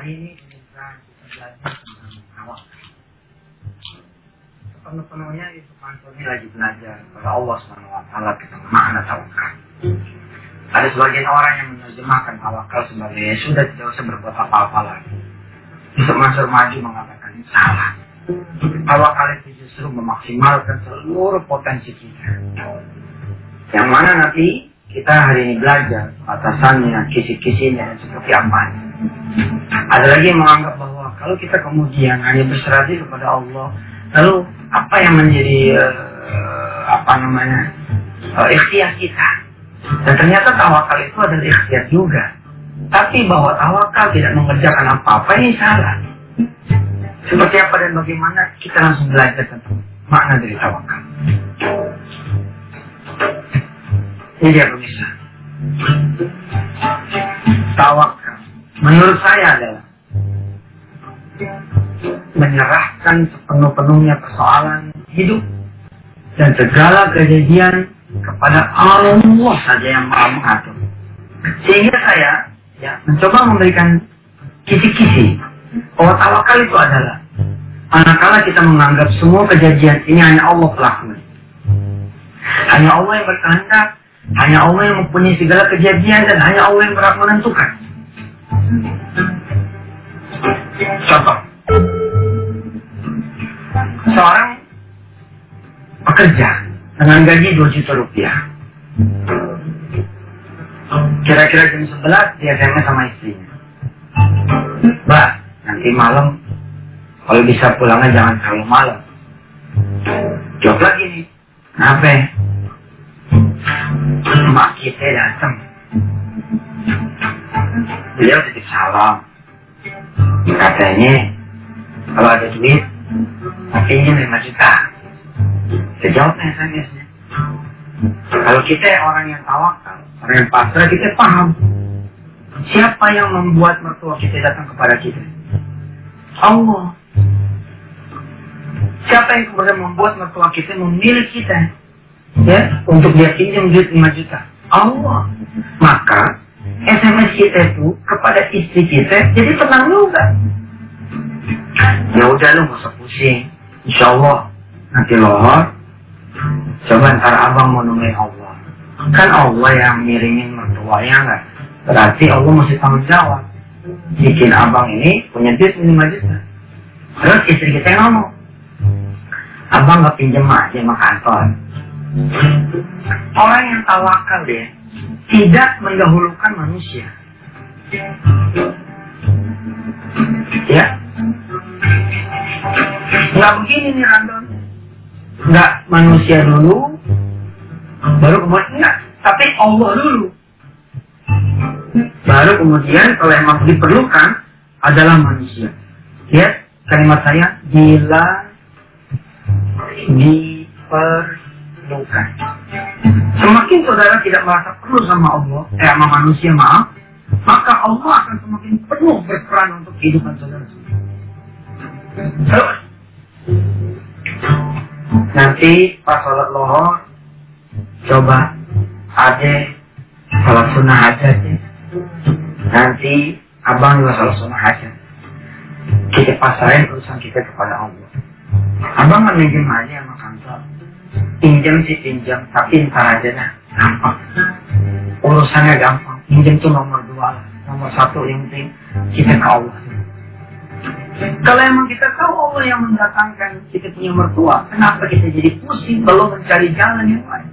hari ini kita belajar tentang. Sepenuh-penuhnya itu ini lagi belajar pada Allah Taala tentang makna tawakal. Ada sebagian orang yang menerjemahkan tawakal sebagai sudah tidak usah berbuat apa-apa lagi. Yusuf Mansur maju mengatakan ini salah. Tawakal itu justru memaksimalkan seluruh potensi kita. Yang mana nanti kita hari ini belajar batasannya, kisi-kisinya, dan seperti apa. Ada lagi yang menganggap bahwa kalau kita kemudian hanya berserah diri kepada Allah, lalu apa yang menjadi uh, apa namanya uh, ikhtiar kita? Dan ternyata tawakal itu adalah ikhtiar juga. Tapi bahwa tawakal tidak mengerjakan apa-apa ini salah. Seperti apa dan bagaimana kita langsung belajar tentang makna dari tawakal. Ini dia pemirsa. Tawakal. Menurut saya adalah menyerahkan sepenuh-penuhnya persoalan hidup dan segala kejadian kepada Allah saja yang maha mengatur. Sehingga saya ya mencoba memberikan kisi-kisi bahwa tawakal itu adalah manakala kita menganggap semua kejadian ini hanya Allah pelakunya. Hanya Allah yang berkehendak, hanya Allah yang mempunyai segala kejadian dan hanya Allah yang berhak menentukan. Contoh. Seorang pekerja dengan gaji 2 juta rupiah. Kira-kira jam 11 dia SMS sama istrinya. Mbak, nanti malam kalau bisa pulangnya jangan terlalu malam. Jawab lagi nih. Kenapa? Mak kita datang. Beliau titip salam. Katanya, kalau ada duit, pinjam 5 juta. Saya jawab SMS-nya. Kalau kita orang yang tawakal, orang yang pasrah, kita paham. Siapa yang membuat mertua kita datang kepada kita? Allah. Siapa yang kemudian membuat mertua kita memilih kita? Ya, untuk dia pinjam duit 5 juta. Allah. Maka SMS kita itu kepada istri kita jadi tenang juga. Ya udah lu usah pusing. Insya Allah nanti lohor. Coba ntar abang mau Allah. Kan Allah yang miringin mertua ya enggak? Berarti Allah mesti tanggung jawab. Bikin abang ini punya duit 5 juta. Terus istri kita yang ngomong. Abang gak pinjem aja sama kantor. Orang yang tawakal dia tidak mendahulukan manusia. Ya. Nggak begini nih Randon. Nggak manusia dulu, baru kemudian enggak. Tapi Allah dulu. Baru kemudian kalau emang diperlukan adalah manusia. Ya, kalimat saya bila diperlukan. Semakin saudara tidak merasa perlu sama Allah, eh sama manusia maaf, maka Allah akan semakin penuh berperan untuk kehidupan saudara. Terus, nanti pas sholat lohor, coba ada salat sunnah hajat ya. Nanti abang juga salat sunnah hajat. Kita pasarin urusan kita kepada Allah. Abang kan aja sama. Pinjam sih pinjam, tapi ntar aja nah. Gampang. Urusannya gampang. Pinjam tuh nomor dua lah. Nomor satu yang penting kita ke Allah. Kalau emang kita tahu Allah yang mendatangkan kita punya mertua, kenapa kita jadi pusing belum mencari jalan yang lain?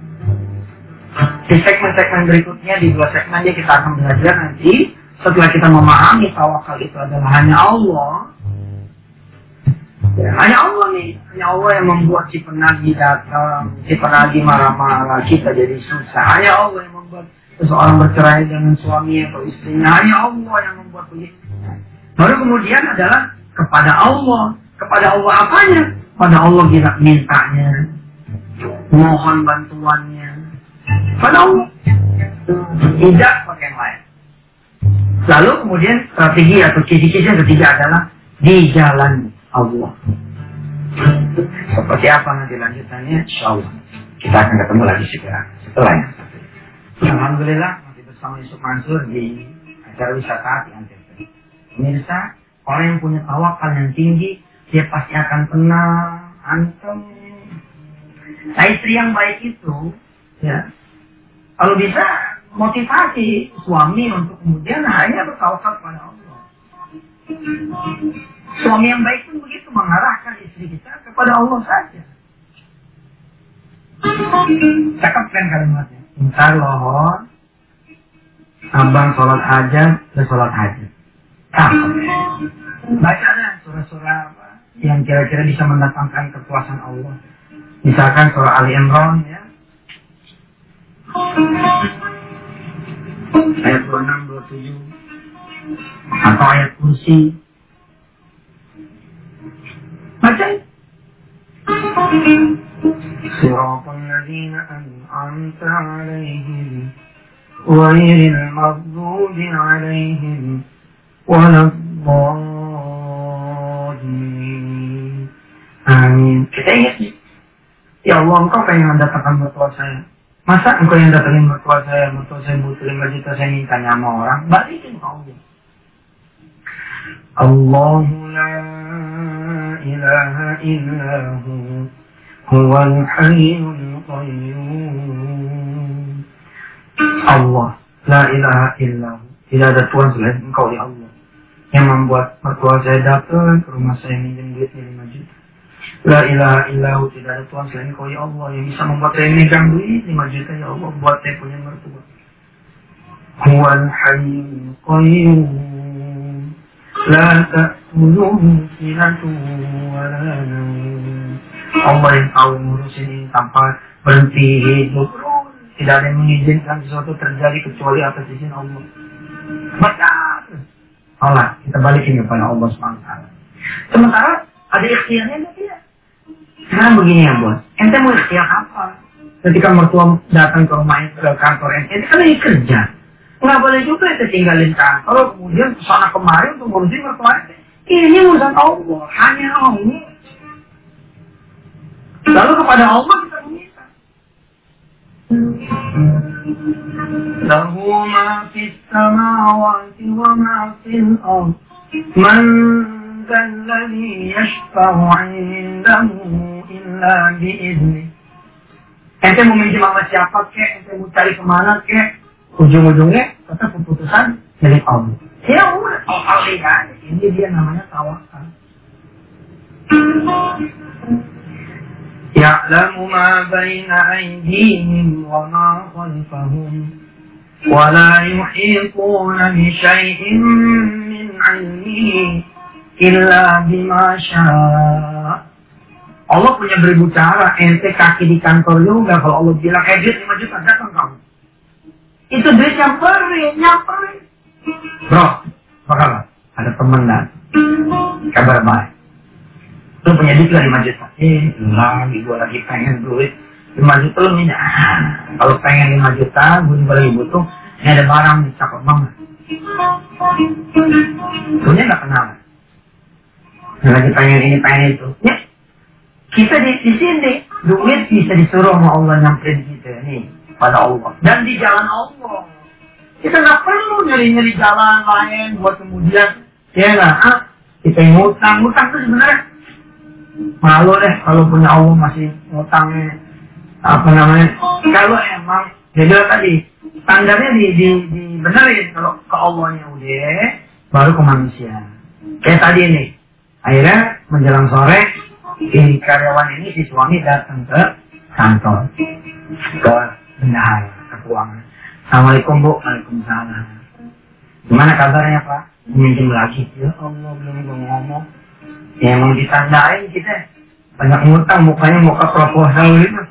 Di segmen-segmen berikutnya, di dua segmen aja kita akan belajar nanti setelah kita memahami tawakal itu adalah hanya Allah, Ya, hanya Allah nih, hanya Allah yang membuat si penagih datang, si penagih marah-marah, kita jadi susah. Hanya Allah yang membuat seseorang bercerai dengan suami atau istrinya. Hanya Allah yang membuat begitu. Baru kemudian adalah kepada Allah. Kepada Allah apanya? Pada Allah kita mintanya. Mohon bantuannya. Pada Allah. Tidak pakai yang lain. Lalu kemudian strategi atau kisi-kisi yang ketiga adalah di jalan Allah. Seperti apa nanti lanjutannya? Insya Allah. Kita akan ketemu lagi segera setelah yang satu. Alhamdulillah masih bersama Yusuf Mansur di acara wisata di Antep. Pemirsa, Orang yang punya tawakal yang tinggi, dia pasti akan tenang, anteng. Nah istri yang baik itu, ya, kalau bisa motivasi suami untuk kemudian hanya bertawakal kepada Allah. Suami yang baik pun begitu mengarahkan istri kita kepada Allah saja. Cakap kan kalimatnya. Ntar lohon, abang sholat aja, dan sholat aja. Cakep. Baca surah-surah apa yang kira-kira bisa mendatangkan kekuasaan Allah. Misalkan surah Ali Imran ya. Ayat 26, 27. Atau ayat kursi. Baca. صراط الذين أنعمت عليهم غير المغضوب عليهم ولا الضالين Amin. Kita ingat nih. Ya Allah, engkau pengen mendatangkan mertua saya. Masa engkau yang datangin mertua saya, mertua saya butuh lima juta, saya minta nyama orang. Balikin ke Allah. Allahu la ilaha illahu هو الحي القيوم Allah La ilaha illahu Tidak ada Tuhan selain engkau ya Allah Yang membuat mertua saya datang ke rumah saya minjem duit 5 juta La ilaha illahu Tidak ada Tuhan selain engkau ya Allah Yang bisa membuat saya megang duit 5 juta ya Allah Buat saya punya mertua Huwal hayyul qayyum Sinatu wa la Allah yang tahu ngurusin ini tanpa berhenti hidup. Tidak ada yang mengizinkan sesuatu terjadi kecuali atas izin Allah. Maka Allah kita balikin kepada Allah SWT. Sementara ada ikhtiarnya enggak tidak? Sekarang begini ya bos, ente mau ikhtiar apa? Ketika mertua datang ke rumah ke kantor ente kan lagi kerja. Nggak boleh juga itu tinggalin kantor, kemudian ke sana kemari untuk ngurusin mertuanya. Ini urusan Allah, hanya Allah. Lalu kepada Allah kita meminta. Lahu ma fis samawati wa ma fil ard. Man alladhi yashfa'u 'indahu illa bi'idznih. Ente mau minjem sama siapa kek, ente mau cari ke mana kek, ujung-ujungnya tetap keputusan milik Allah. Ya udah, tawakal kan. Ini dia namanya tawakal. يعلم ما بين أيديهم وما خلفهم ولا يحيطون بشيء من علمه إلا بما شاء Allah punya beribu cara, ente kaki di kantor juga. Kalau Allah bilang, eh duit 5 juta, datang kamu. Itu duit nyamperin, nyamperin. Bro, bakalan ada teman dan kabar baik. Lu punya duit lah 5 juta. Eh lagi gue lagi pengen duit. 5 juta lu minta ah, kalau pengen 5 juta gue juga lagi butuh. Ini ada barang nih cakep banget. Punya nggak kenal. Yang lagi pengen ini pengen itu. Ya kita di, di sini duit bisa disuruh sama Allah nyamperin kita. Nih pada Allah. Dan di jalan Allah. Kita nggak perlu nyari nyari jalan lain buat kemudian ya nggak? Ah, kita ngutang. Ngutang itu sebenarnya malu deh kalau punya Allah masih ngutangnya. Apa namanya? Kalau emang jadi tadi standarnya di, di, di benerin. Kalau ke Allahnya udah baru ke manusia. Kayak tadi nih akhirnya menjelang sore si karyawan ini si suami datang ke kantor. Ke bendahara ke keuangan Assalamualaikum bu. Waalaikumsalam. Gimana kabarnya pak? Minjem lagi. Ya Allah belum ngomong. Ya mau ditandain kita. Banyak ngutang mukanya muka proposal gitu.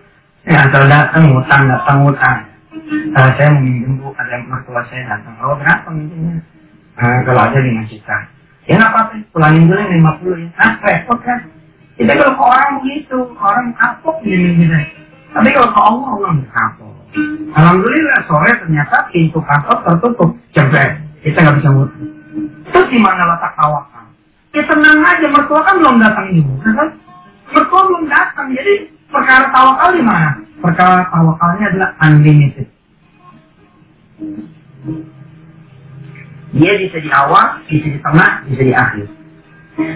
Ya asal datang ngutang datang ngutang. Kalau saya mau minjem bu ada mertua saya datang. Oh berapa minjemnya? Nah, kalau ada lima juta. Ya nggak apa-apa. Pulangin dulu yang lima puluh ya. Ah repot kan? Kita kalau ke orang begitu orang kapok gitu tapi kalau ke Allah Allah nggak kapok Alhamdulillah sore ternyata pintu kantor tertutup. Jebret. Kita nggak bisa ngutang terus di mana letak tawakal ya tenang aja. Mertua kan belum datang juga kan? Mertua belum datang. Jadi perkara tawakal di mana? Perkara tawakalnya adalah unlimited. Dia bisa di awal bisa di tengah bisa di akhir.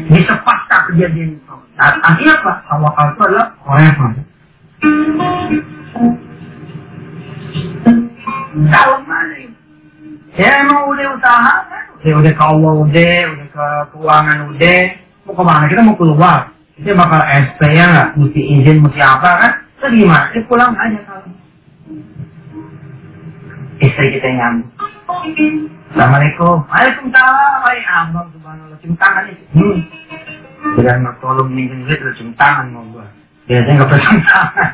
Bisa pasca kejadian itu. Nah, artinya apa? Tawakal itu adalah orang Kalau mana Ya emang udah usaha kan? Udah, udah ke Allah udah, udah ke keuangan udah. Mau ke mana? Kita mau keluar. Kita bakal SP ya nggak? Mesti izin, mesti apa kan? Terus gimana? Kita pulang aja kalau. Istri kita yang nyambung. Assalamualaikum. Waalaikumsalam. Hai abang subhanallah. Cium tangan itu. Hmm. Biar mau tolong minjem duit lu cium tangan mau gua. Biasanya nggak pernah tangan.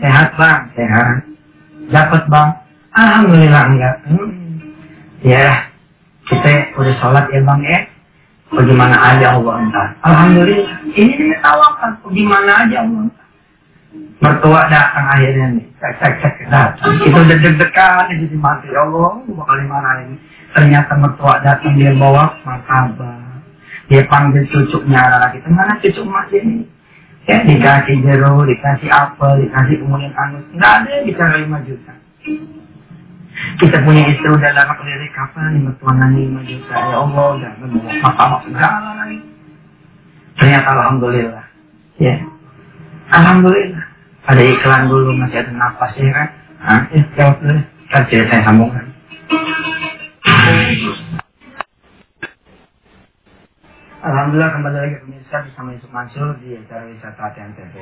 Sehat bang, sehat. Dapat bang. Alhamdulillah enggak. Hmm. Ya, kita udah sholat ya bang ya. Bagaimana aja Allah entah. Alhamdulillah. Ini dia tawakal. Bagaimana aja Allah entah. Mertua datang akhirnya nih. Cek cek cek datang. Kita udah deg-degan di mati. Ya Allah, bakal mana ini. Ternyata mertua datang dia bawa martabak. Dia panggil cucunya kita. Mana cucu emak ini? Ya dikasih jeruk, dikasih apel, dikasih kemudian anus. Nggak ada yang bicara 5 juta. Kita punya istri udah lama dari kapan nih mertua lima juta ya Allah udah membawa masalah segala lagi. Ternyata alhamdulillah. Ya. Alhamdulillah. Ada iklan dulu masih ada nafas ya kan? Hah? Ya, jawab dulu. Kan saya sambungkan. Alhamdulillah kembali lagi pemirsa bersama Yusuf Mansur di acara wisata TV.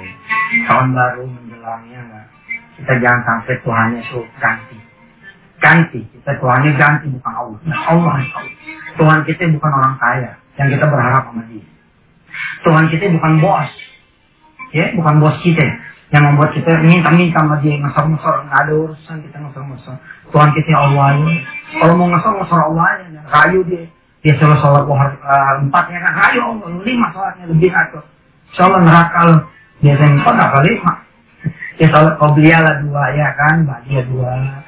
Tahun baru menjelangnya? Kita jangan sampai Tuhannya suruh ganti ganti. Kita Tuhannya ganti bukan Allah. Nah, Allah Tuhan kita bukan orang kaya yang kita berharap sama dia. Tuhan kita bukan bos. Ya, bukan bos kita yang membuat kita minta-minta sama dia ngesor-ngesor nggak ada urusan kita ngesor-ngesor Tuhan kita Allah ini kalau mau ngesor-ngesor Allah aja rayu dia dia selalu sholat duha uh, empat ya kan Allah lima sholatnya lebih atau sholat neraka lo biasanya empat apa lima? Ya sholat kau lah dua ya kan? Dia dua.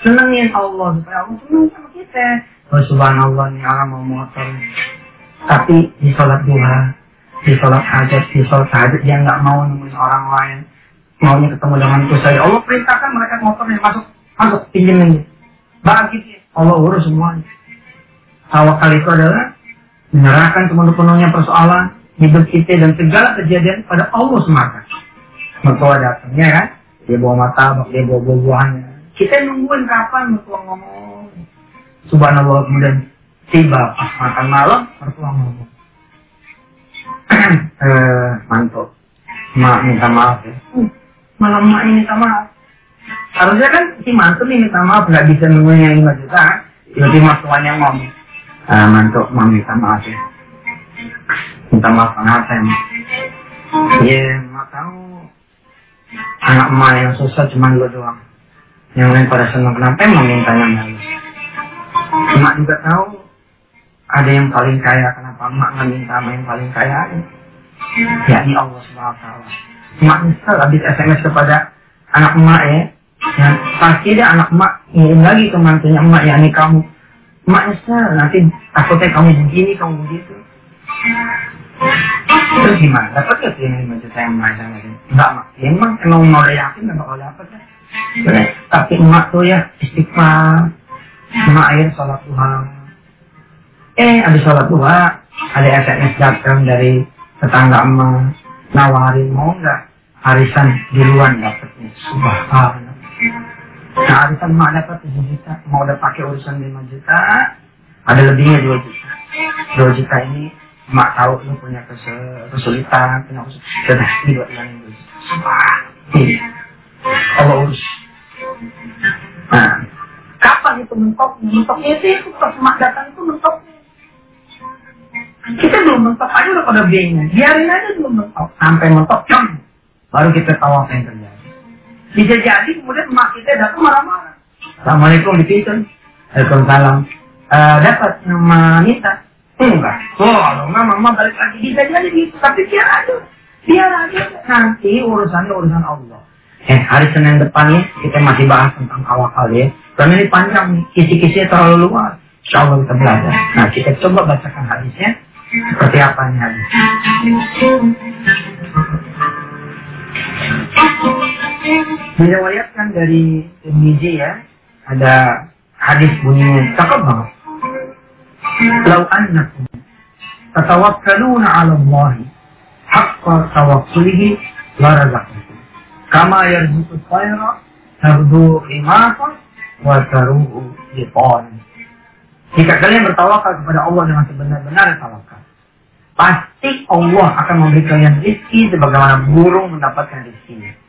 Senengin Allah supaya Allah senang sama kita. Oh subhanallah nih Allah mau motor tapi di sholat duha di sholat hajat di sholat hajat dia nggak mau nemuin orang lain. Maunya ketemu dengan saya Allah perintahkan mereka motornya masuk masuk pinjemin bagi Allah urus semuanya tawakal itu adalah menyerahkan sepenuh-penuhnya persoalan hidup kita dan segala kejadian pada Allah semata mertua datangnya kan dia bawa mata dia bawa buah-buahannya kita nungguin kapan mertua ngomong. Subhanallah kemudian tiba pas makan malam mertua ngomong. eh, mantap. Ma minta maaf ya. Hmm, malam mak ini minta maaf. Harusnya kan si mantu nih minta maaf nggak bisa nungguin yang lima juta kan. Tiba-tiba tuanya ngomong. Ah, mantu mau minta maaf ya. Minta maaf kenapa ya? Iya, mak tahu. Anak emak yang susah cuma lu doang. Yang lain pada senang kenapa emang mintanya malu? Emak juga tahu. Ada yang paling kaya kenapa emak nggak minta sama yang paling kaya? Yakni Allah subhanahu wa taala. Emak nyesel habis SMS kepada anak emak ya. Ya pasti dia anak emak ngirim lagi ke mantunya emak yakni kamu emak nyesel nanti takutnya kamu begini kamu begitu terus gimana? Dapat ya yang lima juta yang emak enggak mak. Ya emang emang mau yakin nggak bakal dapat ya tapi emak tuh ya istighfar. Emak air sholat duha. Eh ada sholat duha ada SMS datang dari tetangga emak nawarin mau nggak? Arisan di luar dapetnya. Subhanallah arisan emak dapat 7 juta mau udah pakai urusan 5 juta ada lebihnya 2 juta 2 juta ini emak tahu lu punya kesulitan punya kesulitan sudah ini buat yang itu subhanallah Allah urus. Nah, kapan itu mentok? Mentoknya itu pas mak datang itu mentok. Kita belum mentok aja udah pada bingung. Biarin aja belum mentok. Sampai mentok, jam. Baru kita tahu apa yang terjadi. Bisa jadi kemudian mak kita datang marah-marah. Assalamualaikum di pintu. Waalaikumsalam. Uh, dapat nama Nita. Enggak. Oh, kalau nggak mama balik lagi. Bisa jadi gitu. Tapi biar aja. Biar aja. Nanti urusannya urusan Allah. Eh, hari Senin depan ya, kita masih bahas tentang tawakal ya. Karena ini panjang nih, kisi-kisinya terlalu luas. Insya Allah kita belajar. Nah, kita coba bacakan hadisnya. Seperti apa nih hadis? Diriwayatkan dari Tirmizi ya, ada hadis bunyinya cakep banget. Lau annakum tatawakkaluna 'ala Allah haqqa tawakkulihi wa. Kama yarzuqu tayra tardu rimatan wa bitan. Jika kalian bertawakal kepada Allah dengan sebenar-benar tawakal, pasti Allah akan memberi kalian rezeki sebagaimana burung mendapatkan rezekinya.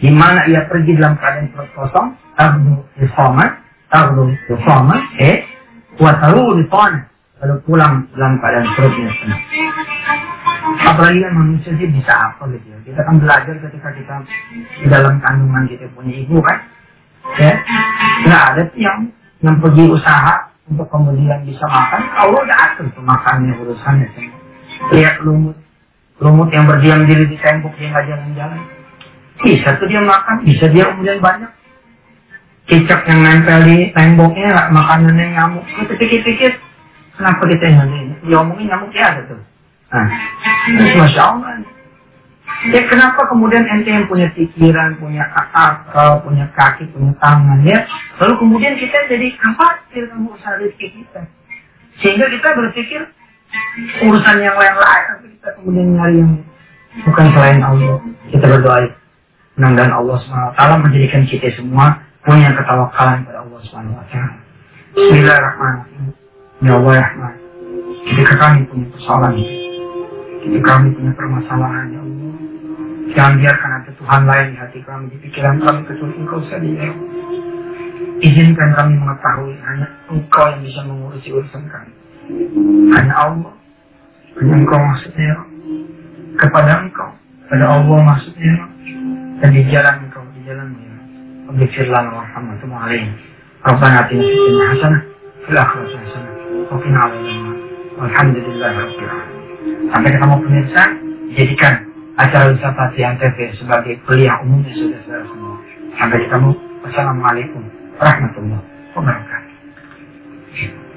Di mana ia pergi dalam keadaan perut kosong, tardu risaman, tardu risaman, eh, taruhu bitan lalu pulang dalam keadaan perutnya senang. Apalagi yang manusia sih bisa apa gitu ya. Kita kan belajar ketika kita di dalam kandungan kita punya ibu kan. Ya, nggak ada tuh yang yang pergi usaha untuk kemudian bisa makan. Allah udah atur tuh makannya urusannya. Lihat lumut, lumut yang berdiam diri di tembok dia nggak jalan-jalan. Bisa tuh dia makan, bisa dia kemudian banyak. Cicak yang nempel di temboknya, makanannya nyamuk. Kita pikir-pikir, Kenapa kita yang ini? Diomongin nyamuk ya ada tuh. Nah, terus Masya Allah. Ya kenapa kemudian ente yang punya pikiran, punya akal, punya kaki, punya tangan ya. Lalu kemudian kita jadi khawatir sama usaha rezeki kita. Sehingga kita berpikir urusan yang lain-lain, tapi kita kemudian nyari yang bukan selain Allah. Kita berdoa mudah Allah SWT menjadikan kita semua punya ketawakalan pada Allah SWT. Bismillahirrahmanirrahim. Ya Allah ya Rahman, ketika kami punya persoalan, ketika kami punya permasalahan ya Allah, jangan biarkan ada Tuhan lain di hati kami, di pikiran kami kecuali Engkau saja ya. Izinkan kami mengetahui hanya Engkau yang bisa mengurusi urusan kami. Hanya Allah, hanya Engkau maksudnya ya Kepada Engkau, pada Allah maksudnya ya Dan di jalan Engkau, di jalan ya lana warhamatullahi alaihim. Rabbana atina fid dunya hasanah fil akhirati hasanah Waqina Alhamdulillah Sampai ketemu pemirsa, jadikan acara wisata Tiang TV sebagai kuliah umumnya sudah saudara semua. Sampai ketemu. Wassalamualaikum warahmatullahi wabarakatuh.